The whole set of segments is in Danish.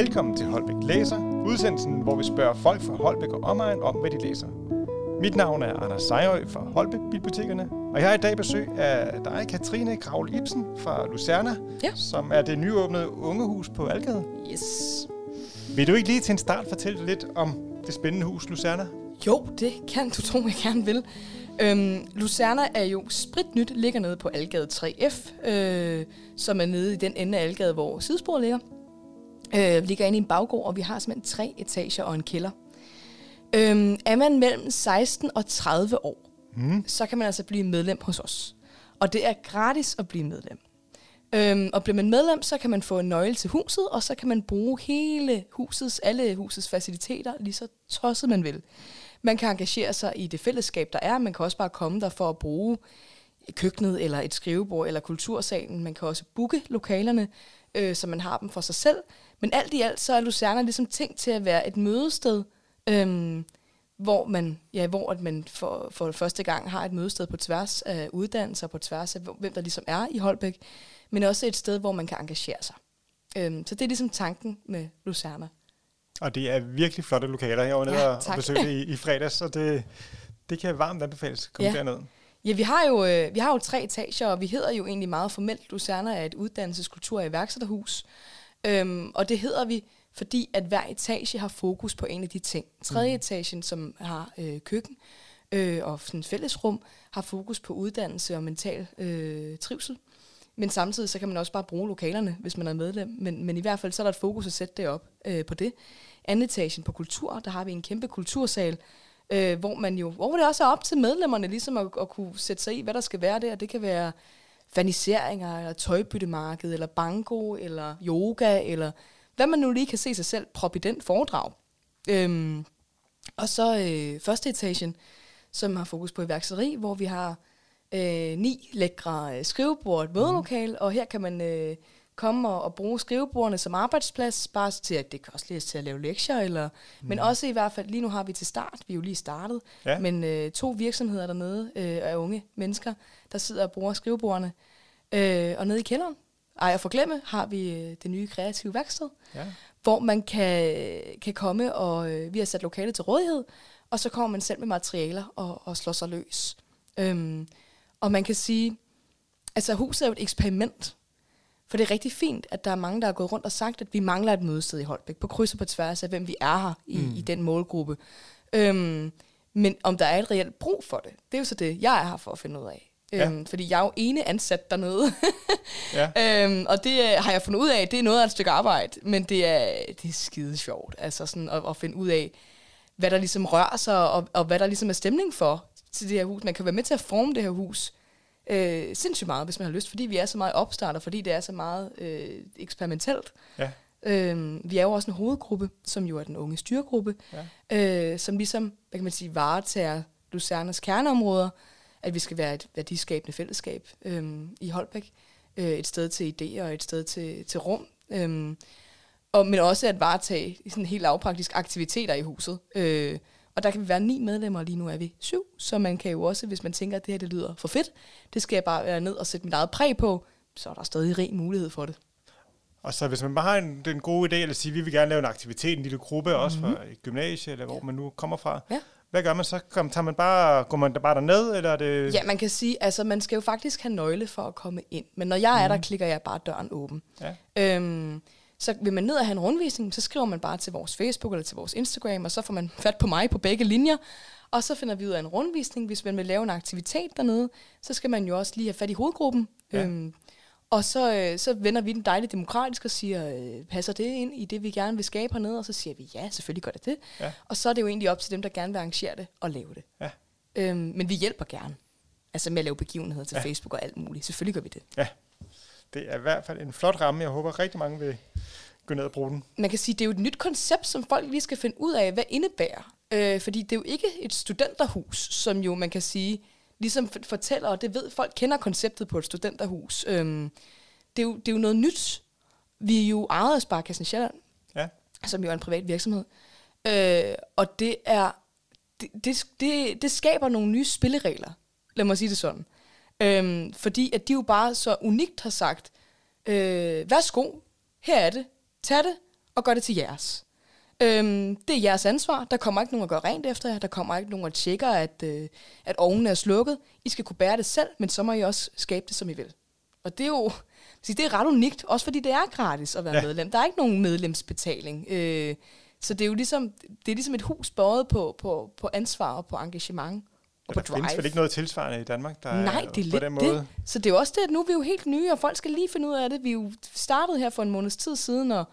Velkommen til Holbæk Læser, udsendelsen, hvor vi spørger folk fra Holbæk og omegn om, hvad de læser. Mit navn er Anders Sejrøj fra Holbæk Bibliotekerne, og jeg har i dag besøg af dig, Katrine Kravl Ibsen fra Lucerna, Ja. som er det nyåbnede ungehus på Algade. Yes. Vil du ikke lige til en start fortælle lidt om det spændende hus Lucerna? Jo, det kan du tro, jeg gerne vil. Øhm, Lucerna er jo spritnyt, ligger nede på Algade 3F, øh, som er nede i den ende af Algade, hvor sidesporet ligger. Øh, ligger inde i en baggård, og vi har simpelthen tre etager og en kælder. Øhm, er man mellem 16 og 30 år, Mm. så kan man altså blive medlem hos os. Og det er gratis at blive medlem. Øhm, og bliver man medlem, så kan man få en nøgle til huset, og så kan man bruge hele husets, alle husets faciliteter, lige så tosset man vil. Man kan engagere sig i det fællesskab, der er. Man kan også bare komme der for at bruge køkkenet, eller et skrivebord, eller kultursalen. Man kan også booke lokalerne, øh, så man har dem for sig selv. Men alt i alt, så er Lucerna ligesom tænkt til at være et mødested, øhm, hvor man, ja, hvor at man for, for første gang har et mødested på tværs af uddannelser, på tværs af hvem der ligesom er i Holbæk, men også et sted, hvor man kan engagere sig. Øhm, så det er ligesom tanken med Lucerna. Og det er virkelig flotte lokaler. Jeg var nede Ja, og- besøgte i, i fredags, og det, det kan varmt anbefales komme Ja. derned. Ja, vi har, jo, øh, vi har jo tre etager, og vi hedder jo egentlig meget formelt, Lucerna er et uddannelseskultur- og iværksætterhus. Øhm, og det hedder vi, fordi at hver etage har fokus på en af de ting. Tredje etagen, som har øh, køkken øh, og sådan fællesrum, har fokus på uddannelse og mental øh, trivsel. Men samtidig så kan man også bare bruge lokalerne, hvis man er medlem. Men, men i hvert fald så er der et fokus at sætte det op øh, på det. Anden etagen på kultur, der har vi en kæmpe kultursal, øh, hvor man jo, hvor det også er op til medlemmerne ligesom at, at kunne sætte sig i, hvad der skal være der. Det kan være faniseringer, eller tøjbyttemarked, eller banko, eller yoga, eller hvad man nu lige kan se sig selv proppe i den foredrag. Øhm, og så øh, første etagen, som har fokus på iværksætteri, hvor vi har øh, ni lækre øh, skrivebord, et mødelokale, og her kan man øh, komme og, og bruge skrivebordene som arbejdsplads, bare til at det kan også læse til at lave lektier, eller, mm. men også i hvert fald, lige nu har vi til start, vi er jo lige startet, Ja. men øh, to virksomheder dernede øh, af unge mennesker, der sidder og bruger skrivebordene, øh, og nede i kælderen, ej og forglemme, har vi øh, det nye kreative værksted, Ja. hvor man kan, kan komme, og øh, vi har sat lokale til rådighed, og så kommer man selv med materialer og, og slår sig løs. Øhm, og man kan sige, altså huset er jo et eksperiment, for det er rigtig fint, at der er mange, der har gået rundt og sagt, at vi mangler et mødested i Holbæk, på kryds og på tværs af, hvem vi er her i, mm. i den målgruppe. Øhm, men om der er et reelt brug for det, det er jo så det, jeg er her for at finde ud af. Ja. Øhm, fordi jeg er jo ene ansat dernede. Ja. Øhm, og det øh, har jeg fundet ud af, det er noget af et stykke arbejde, men det er, det er skide sjovt, altså sådan at, at finde ud af, hvad der ligesom rører sig, og, og hvad der ligesom er stemning for til det her hus. Man kan være med til at forme det her hus øh, sindssygt meget, hvis man har lyst, fordi vi er så meget opstart, og fordi det er så meget øh, eksperimentelt. Ja. Øhm, vi er jo også en hovedgruppe, som jo er den unge styregruppe, Ja. øh, som ligesom, hvad kan man sige, varetager Lucernes kerneområder, at vi skal være et værdiskabende fællesskab øhm, i Holbæk, øh, et sted til idéer og et sted til, til rum, øhm, og, men også at varetage sådan helt lavpraktiske aktiviteter i huset. Øh, og der kan vi være ni medlemmer, lige nu er vi syv, så man kan jo også, hvis man tænker, at det her det lyder for fedt, det skal jeg bare være ned og sætte mit eget præg på, så er der stadig rig mulighed for det. Og så hvis man bare har en, den gode idé, eller siger, at vi vil gerne lave en aktivitet, en lille gruppe, mm-hmm. også Mhm. fra et gymnasie, eller hvor man nu kommer fra. Ja. Hvad gør man så? Tager man bare, går man der bare derned, eller er det... Ja, man kan sige, altså man skal jo faktisk have nøgle for at komme ind. Men når jeg er der, klikker jeg bare døren åben. Ja. Øhm, så vil man ned og have en rundvisning, så skriver man bare til vores Facebook eller til vores Instagram, og så får man fat på mig på begge linjer. Og så finder vi ud af en rundvisning. Hvis man vil lave en aktivitet dernede, så skal man jo også lige have fat i hovedgruppen. Ja. Øhm, og så, øh, så vender vi den dejligt demokratisk og siger, øh, passer det ind i det, vi gerne vil skabe hernede? Og så siger vi, ja, selvfølgelig gør det det. Ja. Og så er det jo egentlig op til dem, der gerne vil arrangere det og lave det. Ja. Øhm, men vi hjælper gerne. Altså med at lave begivenheder til Ja. Facebook og alt muligt. Selvfølgelig gør vi det. Ja. Det er i hvert fald en flot ramme. Jeg håber rigtig mange vil gå ned og bruge den. Man kan sige, det er jo et nyt koncept, som folk lige skal finde ud af, hvad indebærer. Øh, fordi det er jo ikke et studenterhus, som jo man kan sige, ligesom fortæller, og det ved folk kender konceptet på et studenterhus. Øhm, det, er jo, det er jo noget nyt. Vi er jo ejet af Sparkassen Sjælland, Ja. som jo er en privat virksomhed. Øh, og det er det, det, det, det skaber nogle nye spilleregler, lad mig sige det sådan. Øhm, fordi at de jo bare så unikt har sagt, øh, værsgo, her er det, tag det, og gør det til jeres. Øhm, det er jeres ansvar. Der kommer ikke nogen at gøre rent efter jer. Der kommer ikke nogen at tjekke, at, øh, at ovnen er slukket. I skal kunne bære det selv, men så må I også skabe det, som I vil. Og det er jo det er ret unikt, også fordi det er gratis at være ja. medlem. Der er ikke nogen medlemsbetaling. Øh, så det er jo ligesom, det er ligesom et hus båret på, på, på ansvar og på engagement. Og på der drive. findes vel ikke noget tilsvarende i Danmark, der Nej, det er lidt den måde. det. Så det er også det, at nu er vi jo helt nye, og folk skal lige finde ud af det. Vi er jo startet her for en måneds tid siden, og,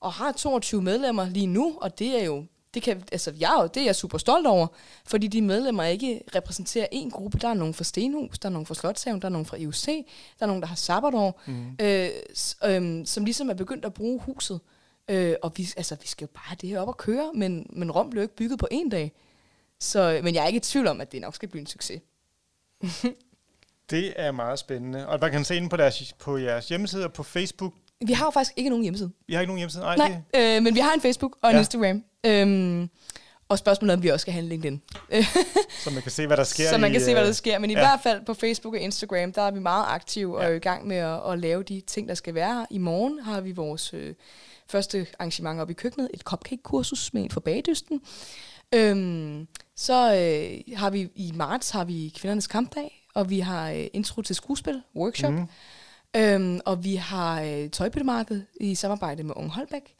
og har 22 medlemmer lige nu, og det er jo det, kan, altså, jeg, det er jeg super stolt over, fordi de medlemmer ikke repræsenterer en gruppe. Der er nogen fra Stenhus, der er nogen fra Slotshaven, der er nogen fra IUC, der er nogen, der har sabbatår, mm. øh, øh, som ligesom er begyndt at bruge huset. Øh, og vi, altså, vi skal jo bare det her op og køre, men, men Rom blev ikke bygget på en dag. Så, men jeg er ikke i tvivl om, at det nok skal blive en succes. det er meget spændende. Og man kan se ind på, deres, på jeres hjemmeside og på Facebook. Vi har jo faktisk ikke nogen hjemmeside. Vi har ikke nogen hjemmeside? Nej, Nej det... øh, men vi har en Facebook og en ja. Instagram. Øhm, og spørgsmålet er, om vi også skal have en LinkedIn. så man kan se, hvad der sker. Så man kan i, se, hvad der øh, sker. Men i ja. hvert fald på Facebook og Instagram, der er vi meget aktive og ja. er i gang med at, at lave de ting, der skal være. I morgen har vi vores øh, første arrangement op i køkkenet, et cupcake-kursus med en for bagdysten. Øhm, så øh, har vi i marts har vi kvindernes kampdag, og vi har øh, intro til skuespil, workshop. Mm. Øhm, og vi har øh, tøjbyttemarked i samarbejde med Ung Holbæk.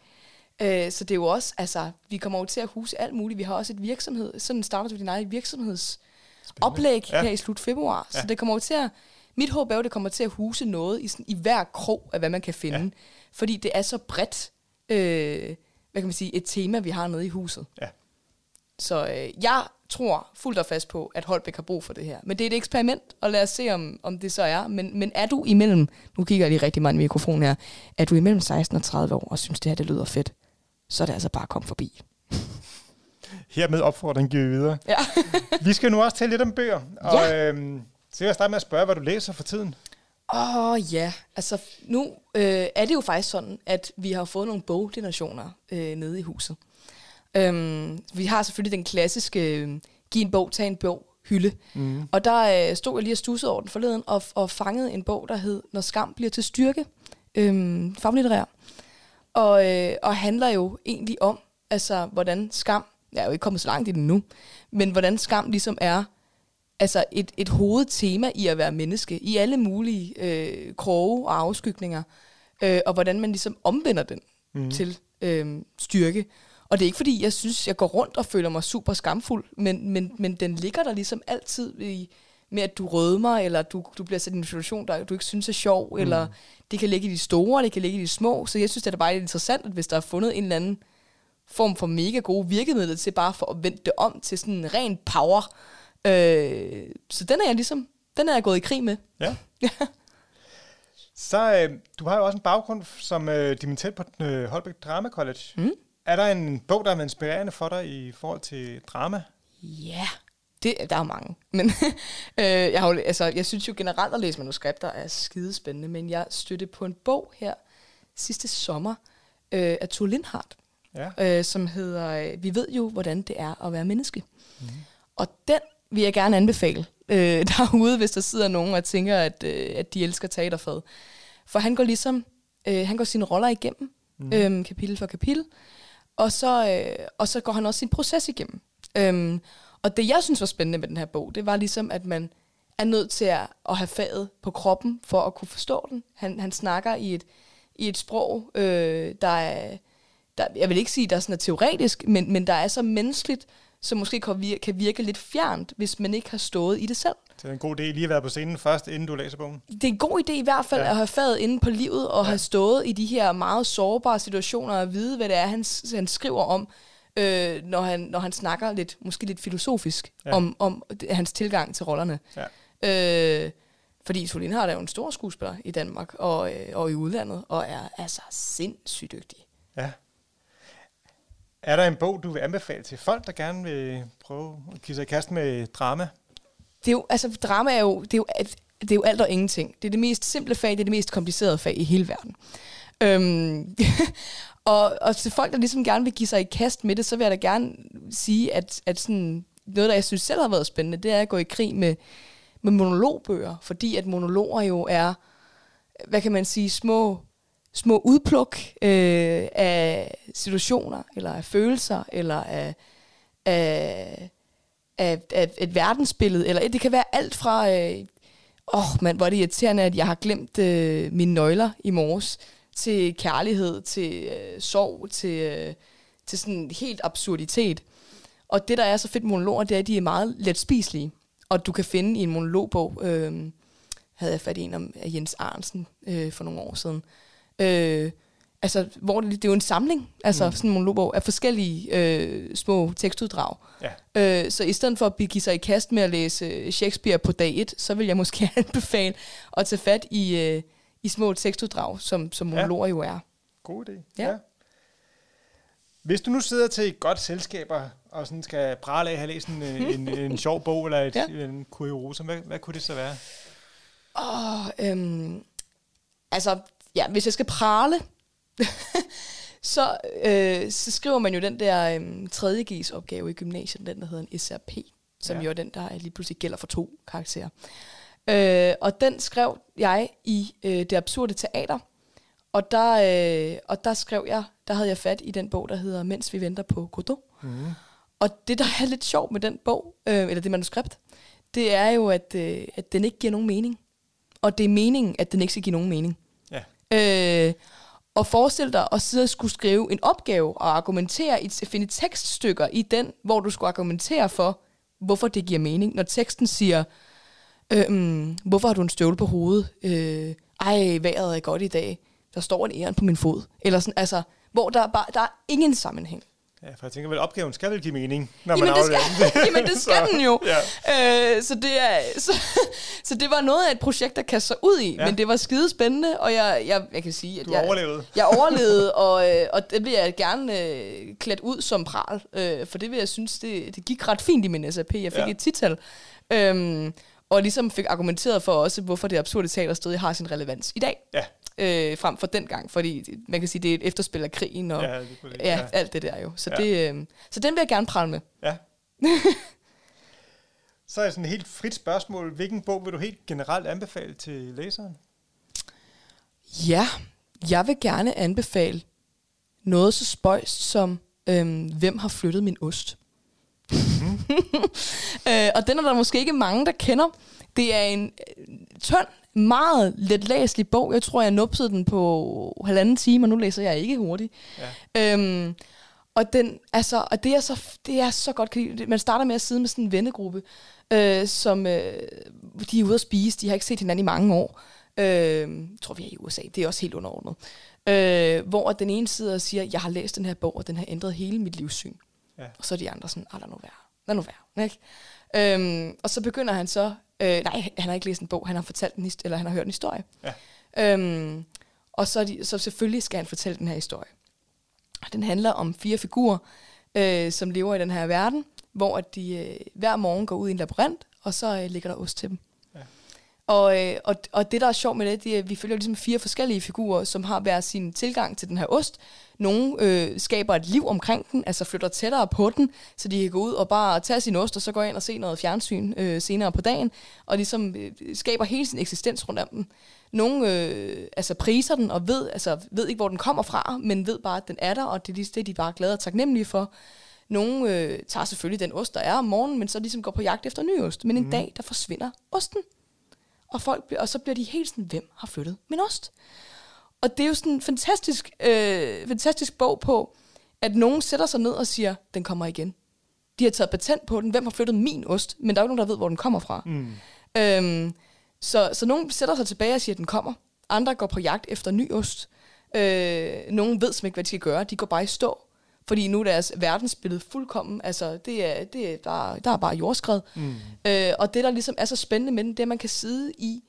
Øh, så det er jo også, altså, vi kommer jo til at huse alt muligt. Vi har også et virksomhed, sådan starter du din egen virksomhedsoplæg ja. her i slut februar. Ja. Så det kommer jo til at, mit håb er jo, at det kommer til at huse noget i, sådan, i hver krog af, hvad man kan finde. Ja. Fordi det er så bredt, øh, hvad kan man sige, et tema, vi har nede i huset. Ja. Så øh, jeg tror fuldt og fast på, at Holbæk har brug for det her. Men det er et eksperiment, og lad os se, om, om det så er. Men, men er du imellem, nu kigger jeg lige rigtig meget i mikrofonen her, er du imellem 16 og 30 år og synes, det her det lyder fedt, så er det altså bare at komme forbi. Hermed opfordring giver vi videre. Ja. vi skal nu også tale lidt om bøger. Og ja. øhm, så vil jeg starte med at spørge, hvad du læser for tiden. Åh oh, ja, altså nu øh, er det jo faktisk sådan, at vi har fået nogle bogdonationer øh, nede i huset. Øhm, vi har selvfølgelig den klassiske øh, giv en bog, tag en bog hylde. Mm. Og der øh, stod jeg lige og stussede over den forleden og, og fangede en bog, der hed Når skam bliver til styrke. Øhm, faglitterær. Og, øh, og handler jo egentlig om, altså hvordan skam, jeg er jo ikke kommet så langt i den nu, men hvordan skam ligesom er altså et, et hovedtema i at være menneske, i alle mulige øh, kroge og afskygninger, øh, og hvordan man ligesom omvender den mm. til øh, styrke. Og det er ikke fordi, jeg synes, jeg går rundt og føler mig super skamfuld, men, men, men den ligger der ligesom altid i, med, at du rødmer, eller du, du bliver sat i en situation, der du ikke synes er sjov, mm. eller det kan ligge i de store, det kan ligge i de små. Så jeg synes, det er bare interessant, at hvis der er fundet en eller anden form for mega gode virkemidler til bare for at vende det om til sådan en ren power. Øh, så den er jeg ligesom, den er jeg gået i krig med. Ja. Så øh, du har jo også en baggrund som øh, dimittent på øh, Holbæk Drama College. Mm. Er der en bog, der er inspirerende for dig i forhold til drama? Ja, det, der er mange. Men øh, jeg, har, altså, jeg synes jo generelt at læse manuskripter er skidespændende, men jeg støtte på en bog her sidste sommer øh, af Thor Lindhardt, ja. øh, som hedder øh, Vi ved jo, hvordan det er at være menneske. Mm. Og den vil jeg gerne anbefale øh, derude, hvis der sidder nogen og tænker, at, øh, at de elsker teaterfad. For han går ligesom, øh, han går sine roller igennem, mm. øh, kapitel for kapitel, og så, øh, og så går han også sin proces igennem. Øhm, og det, jeg synes var spændende med den her bog, det var ligesom, at man er nødt til at, at have faget på kroppen for at kunne forstå den. Han, han snakker i et, i et sprog, øh, der er, der, jeg vil ikke sige, der er sådan er teoretisk, men, men der er så menneskeligt, som måske kan virke, kan virke lidt fjernt, hvis man ikke har stået i det selv. Det er en god idé lige at være på scenen først, inden du læser bogen. Det er en god idé i hvert fald ja. at have faget inde på livet, og ja. have stået i de her meget sårbare situationer, og vide, hvad det er, han, han skriver om, øh, når, han, når han snakker lidt, måske lidt filosofisk, ja. om, om hans tilgang til rollerne. Ja. Øh, fordi Solin har er jo en stor skuespiller i Danmark og, øh, og i udlandet, og er altså sindssygt dygtig. Ja. Er der en bog, du vil anbefale til folk, der gerne vil prøve at give sig i kast med drama? Det er jo, altså drama er jo, det er jo, det er jo alt og ingenting. Det er det mest simple fag, det er det mest komplicerede fag i hele verden. Øhm, og, og til folk, der ligesom gerne vil give sig i kast med det, så vil jeg da gerne sige, at, at sådan, noget, der jeg synes selv har været spændende, det er at gå i krig med, med monologbøger, fordi at monologer jo er, hvad kan man sige, små små udpluk øh, af situationer, eller af følelser, eller af, af, af, af et verdensbillede, eller det kan være alt fra, øh, åh oh, mand, hvor er det irriterende, at jeg har glemt øh, mine nøgler i morges, til kærlighed, til øh, sorg, til, øh, til sådan helt absurditet. Og det, der er så fedt med monologer, det er, at de er meget let spiselige. Og du kan finde i en monologbog, øh, havde jeg fat i en om af Jens Arnsen øh, for nogle år siden, øh, altså, hvor det, det er jo en samling, altså mm. sådan en monologbog, af forskellige øh, små tekstuddrag. Ja. Øh, så i stedet for at give sig i kast med at læse Shakespeare på dag 1, så vil jeg måske anbefale at tage fat i, øh, i små tekstuddrag, som, som monologer ja. jo er. God idé. Ja. ja. Hvis du nu sidder til et godt selskab og sådan skal prale af at have læst en, en, en, en sjov bog eller et, ja. en kuriosa, hvad, hvad kunne det så være? Åh, oh, øhm, altså, ja, hvis jeg skal prale, så, øh, så skriver man jo den der øh, 3. G's opgave i gymnasiet, den der hedder en SRP, som ja. jo er den, der lige pludselig gælder for to karakterer. Øh, og den skrev jeg i øh, det absurde teater, og der, øh, og der skrev jeg, der havde jeg fat i den bog, der hedder Mens vi venter på Godot. Mm. Og det, der er lidt sjovt med den bog, øh, eller det manuskript, det er jo, at, øh, at den ikke giver nogen mening. Og det er meningen, at den ikke skal give nogen mening. Øh, og forestil dig at sidde og skulle skrive en opgave og argumentere, i, finde tekststykker i den, hvor du skulle argumentere for, hvorfor det giver mening. Når teksten siger, øhm, hvorfor har du en støvle på hovedet? Øh, ej, vejret er godt i dag. Der står en æren på min fod. Eller sådan, altså, hvor der, bare, der er ingen sammenhæng. Ja, for jeg tænker vel, opgaven skal vel give mening, når jamen, man det skal, jamen, det skal den jo. Ja. Øh, så, det er, så, så det var noget af et projekt, der kastede sig ud i, ja. men det var skide spændende, og jeg, jeg, jeg kan sige, at du jeg, overlevede. jeg overlevede, og, øh, og det vil jeg gerne øh, klædt ud som pral, øh, for det vil jeg synes, det, det gik ret fint i min SAP. Jeg fik ja. et tital. Øhm, og ligesom fik argumenteret for også, hvorfor det absurde teater stadig har sin relevans i dag. Ja øh, frem for dengang, fordi man kan sige, det er et efterspil af krigen og ja, det det. Ja, ja. alt det der jo. Så, ja. det, øh, så den vil jeg gerne prale med. Ja. så er sådan et helt frit spørgsmål. Hvilken bog vil du helt generelt anbefale til læseren? Ja, jeg vil gerne anbefale noget så spøjst som, øhm, hvem har flyttet min ost? Mm. øh, og den er der måske ikke mange, der kender. Det er en øh, tynd meget letlæselig bog. Jeg tror, jeg nupsede den på halvanden time, og nu læser jeg ikke hurtigt. Ja. Øhm, og, den, altså, og det, er så, det er så godt. Man starter med at sidde med sådan en vennegruppe, øh, som øh, de er ude at spise. De har ikke set hinanden i mange år. Øh, jeg tror, vi er i USA. Det er også helt underordnet. Øh, hvor den ene sidder og siger, jeg har læst den her bog, og den har ændret hele mit livssyn. Ja. Og så er de andre sådan, lad nu være. Lad nu være. Ikke? Øhm, og så begynder han så Øh, nej, han har ikke læst en bog, han har fortalt en eller han har hørt en historie. Ja. Øhm, og så, de, så selvfølgelig skal han fortælle den her historie. Den handler om fire figurer, øh, som lever i den her verden, hvor de øh, hver morgen går ud i en labyrint, og så øh, ligger der ost til dem. Og, øh, og, og det, der er sjovt med det, det er, at vi følger ligesom fire forskellige figurer, som har hver sin tilgang til den her ost. Nogle øh, skaber et liv omkring den, altså flytter tættere på den, så de kan gå ud og bare tage sin ost, og så gå ind og se noget fjernsyn øh, senere på dagen, og ligesom øh, skaber hele sin eksistens rundt om den. Nogle øh, altså priser den og ved, altså, ved ikke, hvor den kommer fra, men ved bare, at den er der, og det er det, de bare er glade og taknemmelige for. Nogle øh, tager selvfølgelig den ost, der er om morgenen, men så ligesom går på jagt efter ny ost. Men en mm. dag, der forsvinder osten. Og, folk, og så bliver de helt sådan, hvem har flyttet min ost? Og det er jo sådan en fantastisk, øh, fantastisk bog på, at nogen sætter sig ned og siger, den kommer igen. De har taget patent på den. Hvem har flyttet min ost? Men der er jo ikke nogen, der ved, hvor den kommer fra. Mm. Øhm, så, så nogen sætter sig tilbage og siger, at den kommer. Andre går på jagt efter ny ost. Øh, nogen ved simpelthen ikke, hvad de skal gøre. De går bare i stå. Fordi nu er deres verdensbillede fuldkommen, altså det er, det er der, der er bare jordskred. Mm. Øh, og det, der ligesom er så spændende med den, det er, at man kan sidde i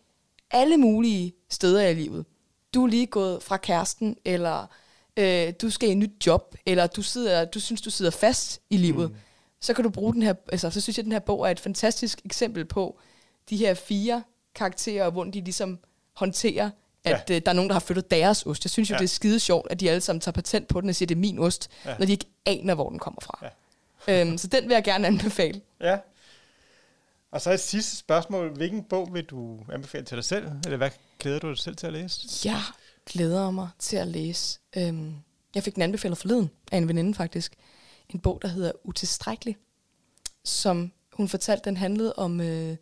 alle mulige steder i livet du er lige gået fra kæresten, eller øh, du skal i et nyt job, eller du, sidder, du synes, du sidder fast i livet, mm. så kan du bruge den her, altså så synes jeg, at den her bog er et fantastisk eksempel på de her fire karakterer, hvor de ligesom håndterer, at ja. øh, der er nogen, der har flyttet deres ost. Jeg synes jo, ja. det er skide sjovt, at de alle sammen tager patent på den og siger, det er min ost, ja. når de ikke aner, hvor den kommer fra. Ja. øhm, så den vil jeg gerne anbefale. Ja. Og så et sidste spørgsmål. Hvilken bog vil du anbefale til dig selv? Eller hvad glæder du dig selv til at læse? Ja, glæder mig til at læse. Øhm, jeg fik den anbefalet forleden af en veninde faktisk. En bog, der hedder Utilstrækkelig, som hun fortalte, den handlede om, øh,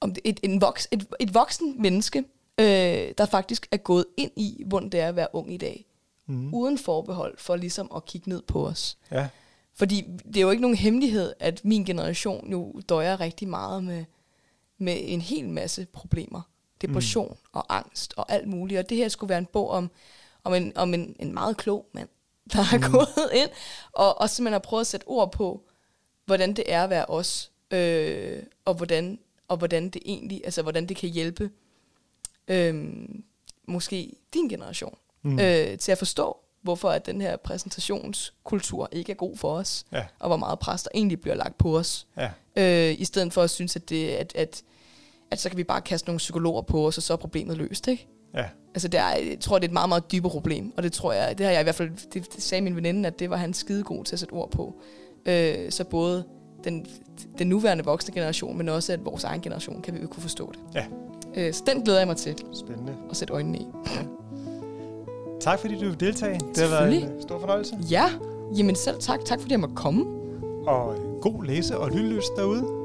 om et, en voks, et, et voksen menneske, øh, der faktisk er gået ind i, hvordan det er at være ung i dag. Mm. Uden forbehold for ligesom at kigge ned på os. Ja. Fordi det er jo ikke nogen hemmelighed, at min generation jo døjer rigtig meget med, med en hel masse problemer. Depression mm. og angst og alt muligt. Og det her skulle være en bog om, om, en, om en, en meget klog mand, der har mm. gået ind og, og simpelthen har prøvet at sætte ord på, hvordan det er at være os, øh, og hvordan og hvordan det egentlig, altså hvordan det kan hjælpe øh, måske din generation mm. øh, til at forstå, hvorfor at den her præsentationskultur ikke er god for os, Ja. og hvor meget pres der egentlig bliver lagt på os, Ja. øh, i stedet for at synes, at, det, at, at, at så kan vi bare kaste nogle psykologer på os, og så er problemet løst, ikke? Ja. Altså, det er, jeg tror, det er et meget, meget dybere problem, og det tror jeg, det har jeg i hvert fald, det, det sagde min veninde, at det var han skide god til at sætte ord på. Øh, så både den, den nuværende voksne generation, men også at vores egen generation, kan vi jo kunne forstå det. Ja. Øh, så den glæder jeg mig til Spændende. at sætte øjnene i. Tak fordi du vil deltage. Det har været en stor fornøjelse. Ja, jamen selv tak. Tak fordi jeg måtte komme. Og god læse- og lyttelyst derude.